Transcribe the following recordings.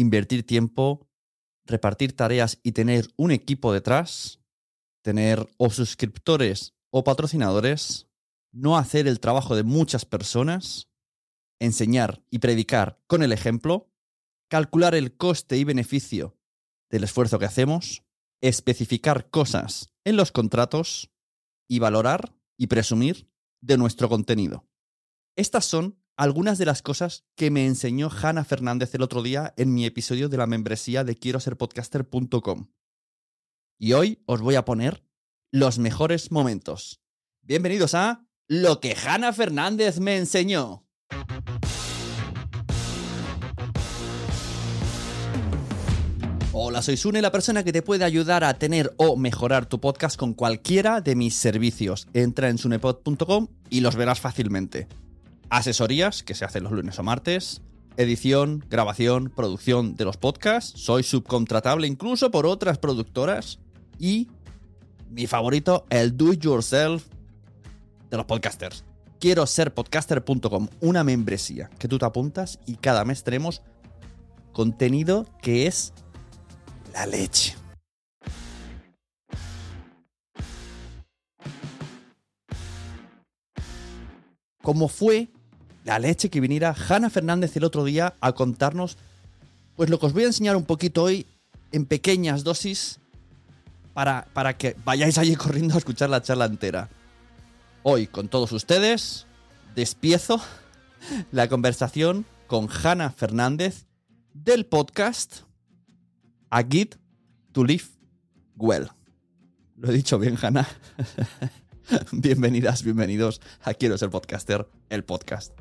invertir tiempo, repartir tareas y tener un equipo detrás, tener o suscriptores o patrocinadores, no hacer el trabajo de muchas personas, enseñar y predicar con el ejemplo, calcular el coste y beneficio del esfuerzo que hacemos, especificar cosas en los contratos y valorar y presumir de nuestro contenido. Estas son algunas de las cosas que me enseñó Hanna Fernández el otro día en mi episodio de la membresía de quiero ser podcaster.com. Y hoy os voy a poner los mejores momentos. Bienvenidos a Lo que Hanna Fernández me enseñó. Hola, soy Sune, la persona que te puede ayudar a tener o mejorar tu podcast con cualquiera de mis servicios. Entra en sunepod.com y los verás fácilmente. Asesorías, que se hacen los lunes o martes. Edición, grabación, producción de los podcasts. Soy subcontratable incluso por otras productoras. Y mi favorito, el do it yourself de los podcasters. Quiero ser podcaster.com, una membresía que tú te apuntas y cada mes tenemos contenido que es la leche. Como fue la leche que viniera Hanna Fernández el otro día a contarnos, pues lo que os voy a enseñar un poquito hoy en pequeñas dosis para, para que vayáis allí corriendo a escuchar la charla entera. Hoy con todos ustedes despiezo la conversación con Hanna Fernández del podcast A Guide to Live Well. Lo he dicho bien, Hanna. Bienvenidas, bienvenidos a Quiero ser podcaster, el podcast.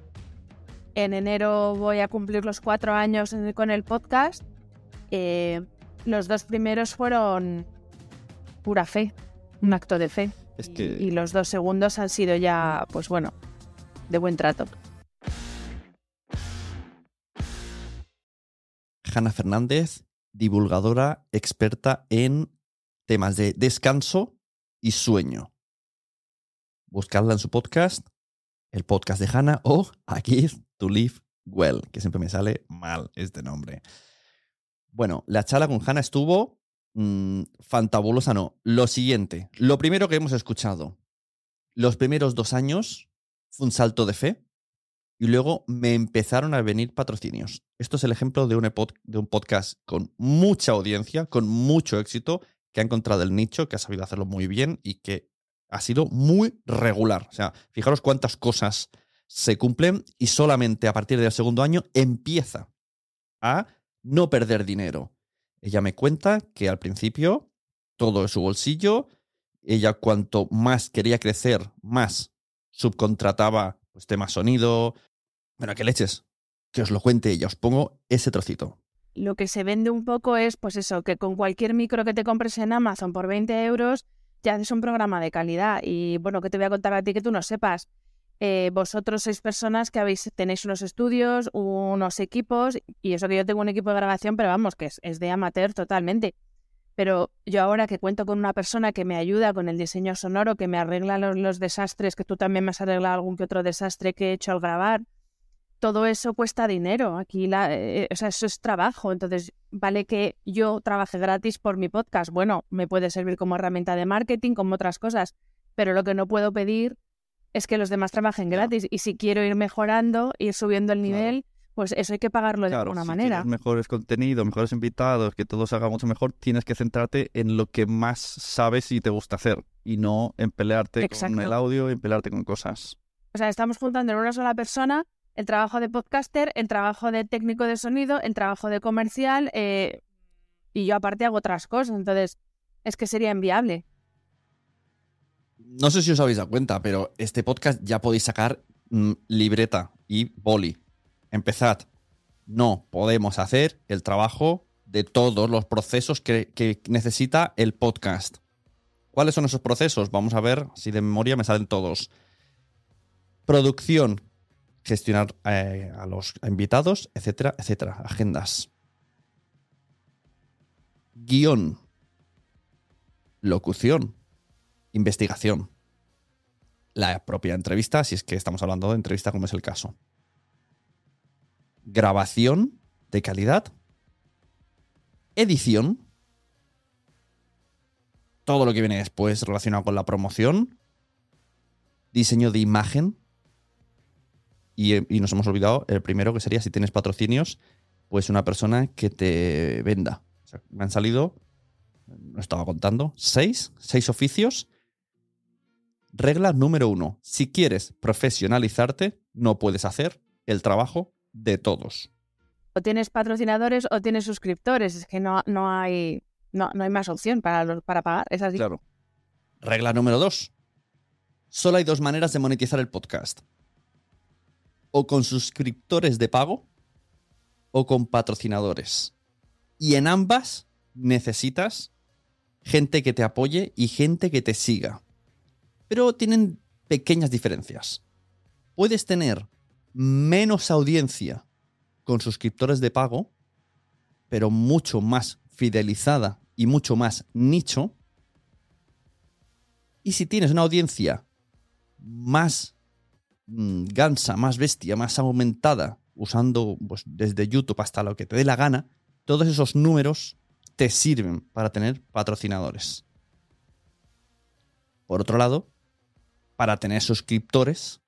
En enero voy a cumplir los cuatro años con el podcast. Eh, los dos primeros fueron pura fe, un acto de fe. Es Y- que Y, los dos segundos han sido ya, pues bueno, de buen trato. Hanna Fernández, divulgadora experta en temas de descanso y sueño. Buscadla en su podcast, el podcast de Hanna o A Gift to Live Well, que siempre me sale mal este nombre. Bueno, la charla con Hanna estuvo mm, fantabulosa, no. Lo siguiente, lo primero que hemos escuchado, los primeros dos años fue un salto de fe y luego me empezaron a venir patrocinios. Esto es el ejemplo de un, de un podcast con mucha audiencia, con mucho éxito, que ha encontrado el nicho, que ha sabido hacerlo muy bien y que ha sido muy regular. O sea, fijaros cuántas cosas se cumplen y solamente a partir del segundo año empieza a no perder dinero. Ella me cuenta que al principio todo es su bolsillo. Ella cuanto más quería crecer, más subcontrataba pues, temas sonido. Bueno, que leches. Que os lo cuente ella. Os pongo ese trocito. Lo que se vende un poco es, pues eso, que con cualquier micro que te compres en Amazon por 20 euros ya haces un programa de calidad. Y bueno, que te voy a contar a ti que tú no sepas. eh, vosotros sois personas que habéis, tenéis unos estudios, unos equipos, y eso que yo tengo un equipo de grabación, pero vamos, que es, es de amateur totalmente. Pero yo ahora que cuento con una persona que me ayuda con el diseño sonoro, que me arregla los, los desastres, que tú también me has arreglado algún que otro desastre que he hecho al grabar, todo eso cuesta dinero. Aquí, la, eh, o sea, eso es trabajo. Entonces, vale que yo trabaje gratis por mi podcast. Bueno, me puede servir como herramienta de marketing, como otras cosas. Pero lo que no puedo pedir es que los demás trabajen gratis. Y si quiero ir mejorando, ir subiendo el nivel, pues eso hay que pagarlo de Claro, alguna si manera. mejores contenidos, mejores invitados, que todo se haga mucho mejor, tienes que centrarte en lo que más sabes y te gusta hacer y no en pelearte con el audio, en pelearte con cosas. O sea, estamos juntando en una sola persona el trabajo de podcaster, el trabajo de técnico de sonido, el trabajo de comercial, eh, y yo aparte hago otras cosas. Entonces, es que sería inviable. No sé si os habéis dado cuenta, pero este podcast ya podéis sacar mm, libreta y boli. Empezad. No podemos hacer el trabajo de todos los procesos que, que necesita el podcast. ¿Cuáles son esos procesos? Vamos a ver si de memoria me salen todos. Producción, gestionar eh, a los invitados, etcétera, etcétera. Agendas. Guión. Locución investigación. La propia entrevista, si es que estamos hablando de entrevista como es el caso. Grabación de calidad. Edición. Todo lo que viene después relacionado con la promoción. Diseño de imagen. Y, y nos hemos olvidado el primero que sería si tienes patrocinios, pues una persona que te venda. O sea, me han salido, no estaba contando, seis, seis oficios Regla número uno. Si quieres profesionalizarte, no puedes hacer el trabajo de todos. O tienes patrocinadores o tienes suscriptores. Es que no, no hay no, no hay más opción para, los, para pagar. Es así. Claro. Regla número dos. Solo hay dos maneras de monetizar el podcast. O con suscriptores de pago o con patrocinadores. Y en ambas necesitas gente que te apoye y gente que te siga. Pero tienen pequeñas diferencias. Puedes tener menos audiencia con suscriptores de pago, pero mucho más fidelizada y mucho más nicho. Y si tienes una audiencia más gansa, más bestia, más aumentada, usando pues, desde YouTube hasta lo que te dé la gana, todos esos números te sirven para tener patrocinadores. Por otro lado, para tener suscriptores,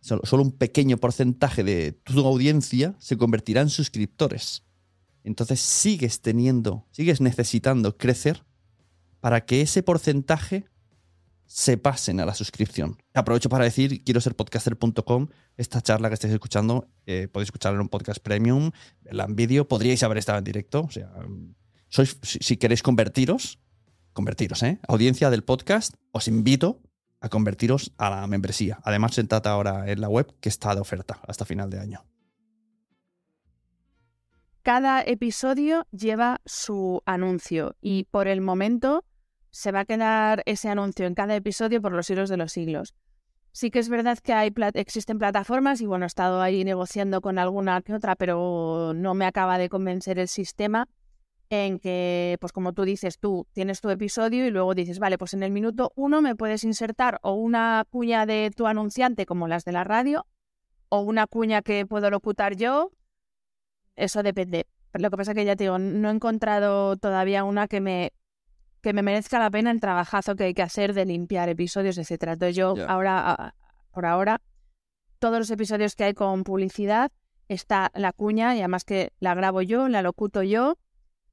solo, solo un pequeño porcentaje de tu audiencia se convertirá en suscriptores. Entonces sigues teniendo, sigues necesitando crecer para que ese porcentaje se pasen a la suscripción. Aprovecho para decir, quiero ser podcaster.com. Esta charla que estáis escuchando, eh, podéis escucharla en un podcast premium, verla en podríais haber estado en directo. O sea, sois, si, queréis convertiros, convertiros, ¿eh? Audiencia del podcast, os invito a convertiros a la membresía. Además, sentate ahora en la web que está de oferta hasta final de año. Cada episodio lleva su anuncio y por el momento se va a quedar ese anuncio en cada episodio por los siglos de los siglos. Sí que es verdad que hay existen plataformas y bueno, he estado ahí negociando con alguna que otra, pero no me acaba de convencer el sistema en que, pues como tú dices, tú tienes tu episodio y luego dices, vale, pues en el minuto uno me puedes insertar o una cuña de tu anunciante como las de la radio o una cuña que puedo locutar yo. Eso depende. Lo que pasa es que ya te digo, no he encontrado todavía una que me que me merezca la pena el trabajazo que hay que hacer de limpiar episodios, etcétera. Entonces yo ahora, por ahora, todos los episodios que hay con publicidad está la cuña y además que la grabo yo, la locuto yo,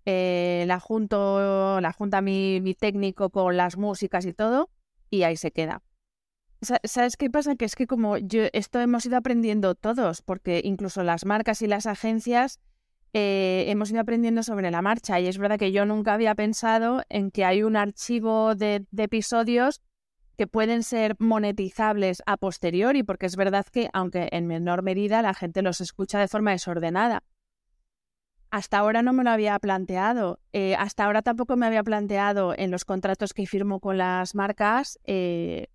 eh, la junto, la junta mi, mi técnico con las músicas y todo y ahí se queda. Sa- ¿Sabes qué pasa? Que es que como yo esto hemos ido aprendiendo todos, porque incluso las marcas y las agencias eh, hemos ido aprendiendo sobre la marcha y es verdad que yo nunca había pensado en que hay un archivo de, episodios que pueden ser monetizables a posteriori, porque es verdad que, aunque en menor medida, la gente los escucha de forma desordenada. Hasta ahora no me lo había planteado. Eh, hasta ahora tampoco me había planteado en los contratos que firmo con las marcas eh,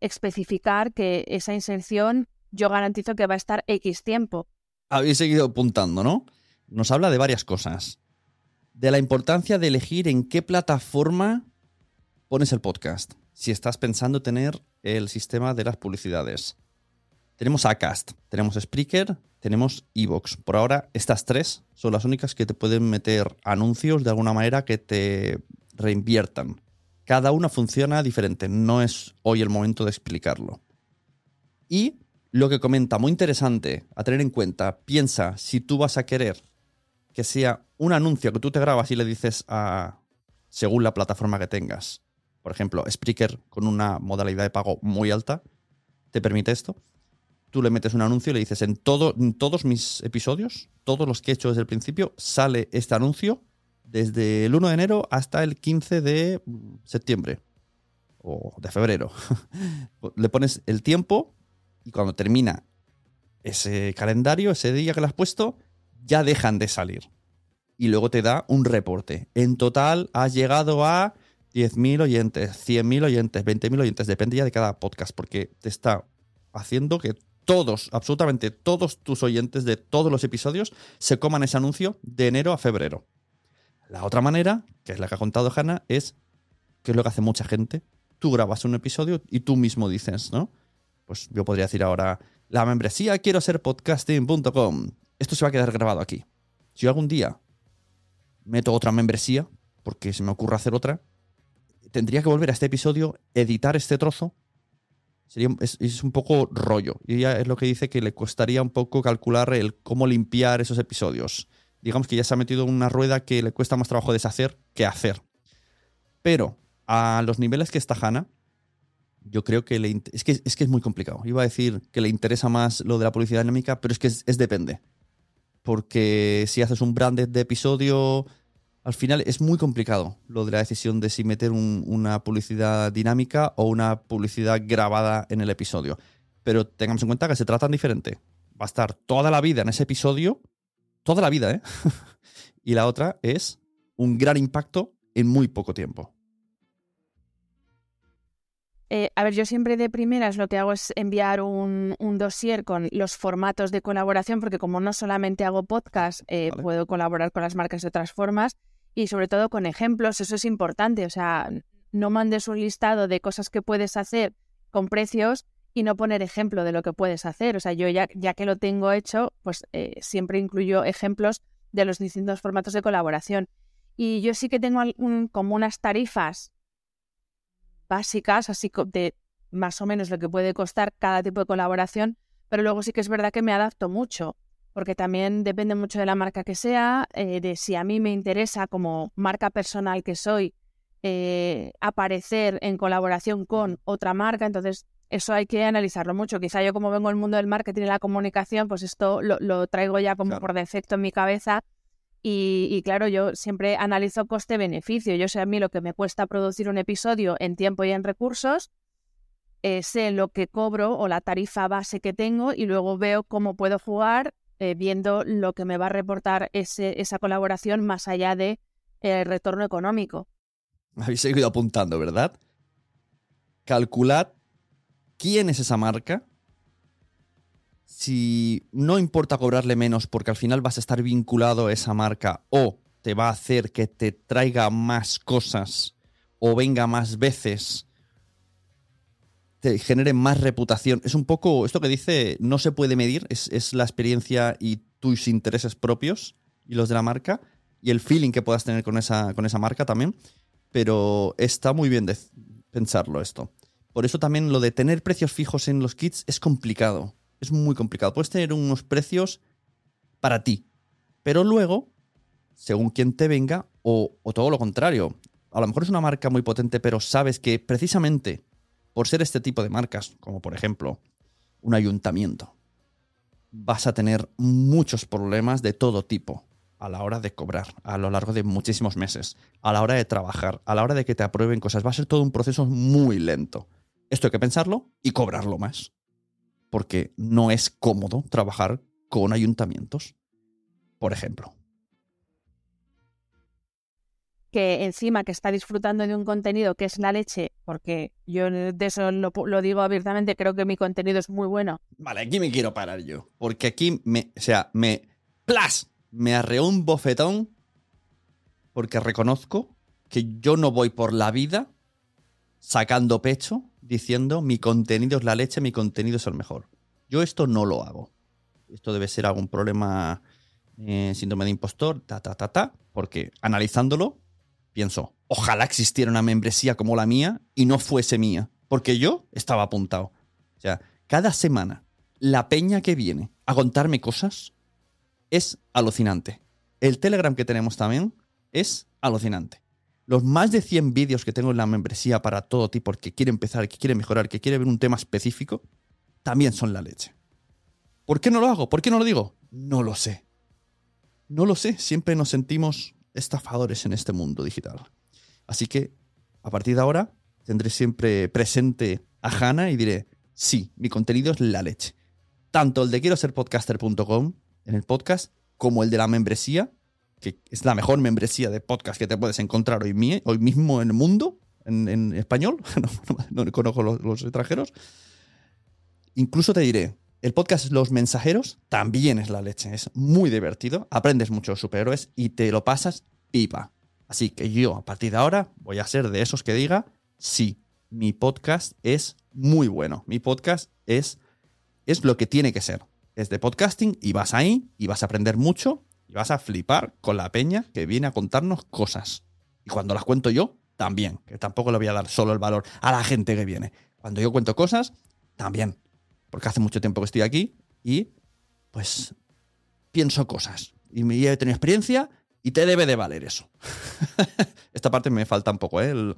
especificar que esa inserción yo garantizo que va a estar X tiempo. Habéis seguido apuntando, ¿no? Nos habla de varias cosas. De la importancia de elegir en qué plataforma pones el podcast. Si estás pensando tener el sistema de las publicidades. Tenemos Acast, tenemos Spreaker, tenemos Evox. Por ahora, estas tres son las únicas que te pueden meter anuncios de alguna manera que te reinviertan. Cada una funciona diferente, no es hoy el momento de explicarlo. Y lo que comenta, muy interesante a tener en cuenta, piensa si tú vas a querer que sea un anuncio que tú te grabas y le dices a, según la plataforma que tengas, por ejemplo, Spreaker con una modalidad de pago muy alta, te permite esto. Tú le metes un anuncio y le dices, en, todo, en todos mis episodios, todos los que he hecho desde el principio, sale este anuncio desde el 1 de enero hasta el 15 de septiembre o de febrero. le pones el tiempo y cuando termina ese calendario, ese día que le has puesto, ya dejan de salir. Y luego te da un reporte. En total has llegado a 10.000 oyentes, 100.000 oyentes, 20.000 oyentes, depende ya de cada podcast, porque te está haciendo que todos, absolutamente todos tus oyentes de todos los episodios se coman ese anuncio de enero a febrero. La otra manera, que es la que ha contado Hanna, es, que es lo que hace mucha gente, tú grabas un episodio y tú mismo dices, ¿no? Pues yo podría decir ahora, la membresía quiero ser podcasting.com. Esto se va a quedar grabado aquí. Si yo algún día meto otra membresía, porque se me ocurre hacer otra, tendría que volver a este episodio, editar este trozo. Sería, es, un poco rollo. Y ella es lo que dice que le costaría un poco calcular el cómo limpiar esos episodios. Digamos que ya se ha metido una rueda que le cuesta más trabajo deshacer que hacer. Pero a los niveles que está Hanna, yo creo que le es, que es que es muy complicado. Iba a decir que le interesa más lo de la publicidad dinámica, pero es que es, depende. Porque si haces un branded de episodio, al final es muy complicado lo de la decisión de si meter una publicidad dinámica o una publicidad grabada en el episodio. Pero tengamos en cuenta que se tratan diferente. Va a estar toda la vida en ese episodio, toda la vida, ¿eh? y la otra es un gran impacto en muy poco tiempo. Eh, a ver, yo siempre de primeras lo que hago es enviar un, dossier con los formatos de colaboración, porque como no solamente hago podcast, eh, puedo colaborar con las marcas de otras formas y sobre todo con ejemplos, eso es importante. O sea, no mandes un listado de cosas que puedes hacer con precios y no poner ejemplo de lo que puedes hacer. O sea, yo ya, ya que lo tengo hecho, pues eh, siempre incluyo ejemplos de los distintos formatos de colaboración. Y yo sí que tengo como unas tarifas básicas, así de más o menos lo que puede costar cada tipo de colaboración, pero luego sí que es verdad que me adapto mucho, porque también depende mucho de la marca que sea, eh, de si a mí me interesa como marca personal que soy eh, aparecer en colaboración con otra marca, entonces eso hay que analizarlo mucho. Quizá yo como vengo del mundo del marketing y la comunicación, pues esto lo, traigo ya como por defecto en mi cabeza y, claro, yo siempre analizo coste-beneficio. Yo sé a mí lo que me cuesta producir un episodio en tiempo y en recursos, eh, sé lo que cobro o la tarifa base que tengo y luego veo cómo puedo jugar eh, viendo lo que me va a reportar ese, esa colaboración más allá de el retorno económico. Habéis seguido apuntando, ¿verdad? Calculad quién es esa marca, si no importa cobrarle menos porque al final vas a estar vinculado a esa marca o te va a hacer que te traiga más cosas o venga más veces, te genere más reputación. Es un poco, esto que dice, no se puede medir, es, la experiencia y tus intereses propios y los de la marca y el feeling que puedas tener con esa, con esa marca también. Pero está muy bien pensarlo esto. Por eso también lo de tener precios fijos en los kits es complicado es muy complicado. Puedes tener unos precios para ti, pero luego, según quien te venga, o, todo lo contrario, a lo mejor es una marca muy potente, pero sabes que precisamente por ser este tipo de marcas, como por ejemplo un ayuntamiento, vas a tener muchos problemas de todo tipo a la hora de cobrar, a lo largo de muchísimos meses, a la hora de trabajar, a la hora de que te aprueben cosas. Va a ser todo un proceso muy lento. Esto hay que pensarlo y cobrarlo más porque no es cómodo trabajar con ayuntamientos, por ejemplo. que encima que está disfrutando de un contenido que es la leche, porque yo de eso lo, lo digo abiertamente, creo que mi contenido es muy bueno. Vale, aquí me quiero parar yo. Porque aquí me. O sea, me. ¡Plas! Me arreó un bofetón. Porque reconozco que yo no voy por la vida sacando pecho diciendo mi contenido es la leche, mi contenido es el mejor. Yo esto no lo hago. Esto debe ser algún problema, eh, síndrome de impostor, ta, ta, ta, ta, porque analizándolo, pienso, ojalá existiera una membresía como la mía y no fuese mía, porque yo estaba apuntado. O sea, cada semana, la peña que viene a contarme cosas es alucinante. El Telegram que tenemos también es alucinante. Los más de 100 vídeos que tengo en la membresía para todo tipo, que quiere empezar, que quiere mejorar, que quiere ver un tema específico, también son la leche. ¿Por qué no lo hago? ¿Por qué no lo digo? No lo sé. No lo sé. Siempre nos sentimos estafadores en este mundo digital. Así que, a partir de ahora, tendré siempre presente a Hanna y diré, sí, mi contenido es la leche. Tanto el de quiero ser podcaster.com en el podcast, como el de la membresía, que es la mejor membresía de podcast que te puedes encontrar hoy, hoy mismo en el mundo, en, español, no, no conozco los, los extranjeros. Incluso te diré, el podcast Los Mensajeros también es la leche, es muy divertido, aprendes mucho de superhéroes y te lo pasas pipa. Así que yo a partir de ahora voy a ser de esos que diga, sí, mi podcast es muy bueno, mi podcast es, es lo que tiene que ser. Es de podcasting y vas ahí y vas a aprender mucho y vas a flipar con la peña que viene a contarnos cosas. Y cuando las cuento yo, también, que tampoco le voy a dar solo el valor a la gente que viene. Cuando yo cuento cosas, también porque hace mucho tiempo que estoy aquí y pues pienso cosas. Y me he tenido experiencia y te debe de valer eso. Esta parte me falta un poco, ¿eh? el,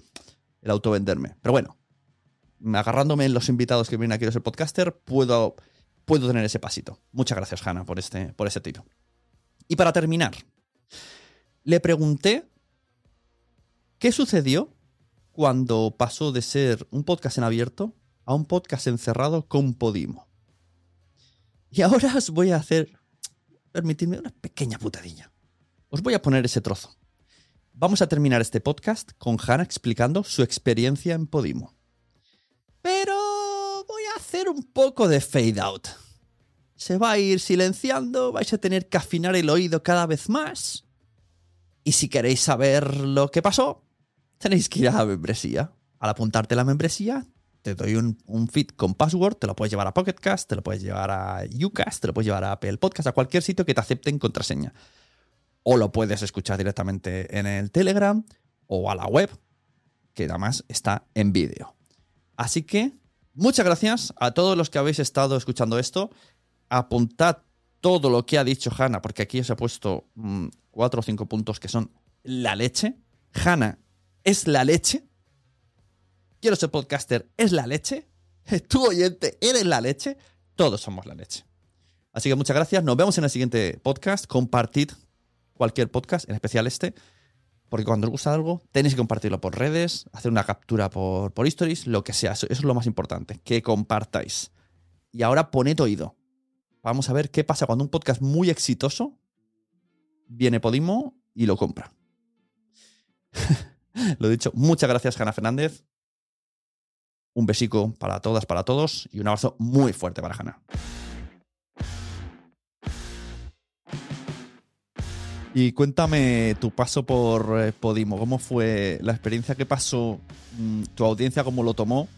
el autovenderme. Pero bueno, agarrándome en los invitados que vienen aquí a ser podcaster, puedo, puedo tener ese pasito. Muchas gracias, Hanna, por, este, por ese tiro. Y para terminar, le pregunté qué sucedió cuando pasó de ser un podcast en abierto a un podcast encerrado con Podimo. Y ahora os voy a hacer, permitidme una pequeña putadilla. Os voy a poner ese trozo. Vamos a terminar este podcast con Hannah explicando su experiencia en Podimo. Pero voy a hacer un poco de fade out. Se va a ir silenciando, vais a tener que afinar el oído cada vez más. Y si queréis saber lo que pasó, tenéis que ir a la membresía. Al apuntarte la membresía, te doy un, feed con password, te lo puedes llevar a Pocketcast, te lo puedes llevar a Ucast, te lo puedes llevar a Apple Podcast, a cualquier sitio que te acepten contraseña. O lo puedes escuchar directamente en el Telegram o a la web, que además está en vídeo. Así que muchas gracias a todos los que habéis estado escuchando esto. Apuntad todo lo que ha dicho Hanna, porque aquí os he puesto mm, cuatro o cinco puntos que son la leche. Hanna es la leche quiero ser podcaster, es la leche. Tu oyente, eres la leche. Todos somos la leche. Así que muchas gracias. Nos vemos en el siguiente podcast. Compartid cualquier podcast, en especial este. Porque cuando os gusta algo, tenéis que compartirlo por redes, hacer una captura por, por lo que sea. Eso es lo más importante, que compartáis. Y ahora poned oído. Vamos a ver qué pasa cuando un podcast muy exitoso viene Podimo y lo compra. lo dicho, muchas gracias, Jana Fernández. Un besico para todas, para todos y un abrazo muy fuerte para Hanna. Y cuéntame tu paso por eh, Podimo, ¿cómo fue la experiencia que pasó? Mm, ¿Tu audiencia cómo lo tomó?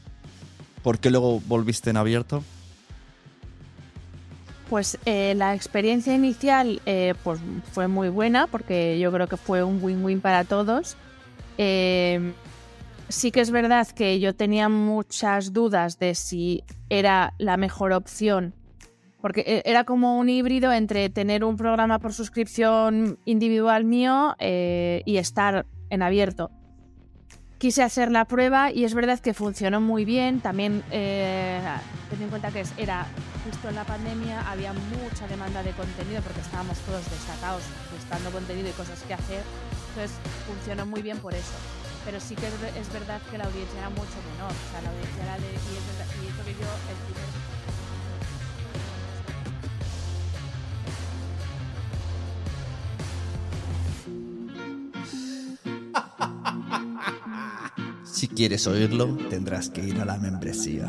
¿Por qué luego volviste en abierto? Pues eh, la experiencia inicial eh, pues fue muy buena porque yo creo que fue un win-win para todos sí que es verdad que yo tenía muchas dudas de si era la mejor opción, porque era como un híbrido entre tener un programa por suscripción individual mío eh, y estar en abierto. Quise hacer la prueba y es verdad que funcionó muy bien. También eh, en cuenta que era justo en la pandemia, había mucha demanda de contenido porque estábamos todos destacados buscando contenido y cosas que hacer. Entonces funcionó muy bien por eso pero sí que es, verdad que la audiencia era mucho menor. O sea, la audiencia era de. Y, que yo, Si quieres oírlo, tendrás que ir a la membresía.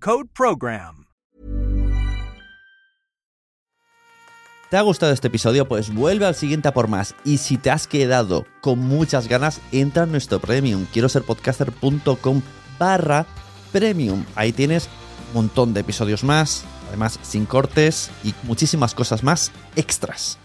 code PROGRAM. ¿Te ha gustado este episodio? Pues vuelve al siguiente a por más. Y si te has quedado con muchas ganas, entra en nuestro premium. Quiero ser podcaster.com barra premium. Ahí tienes un montón de episodios más, además sin cortes y muchísimas cosas más extras.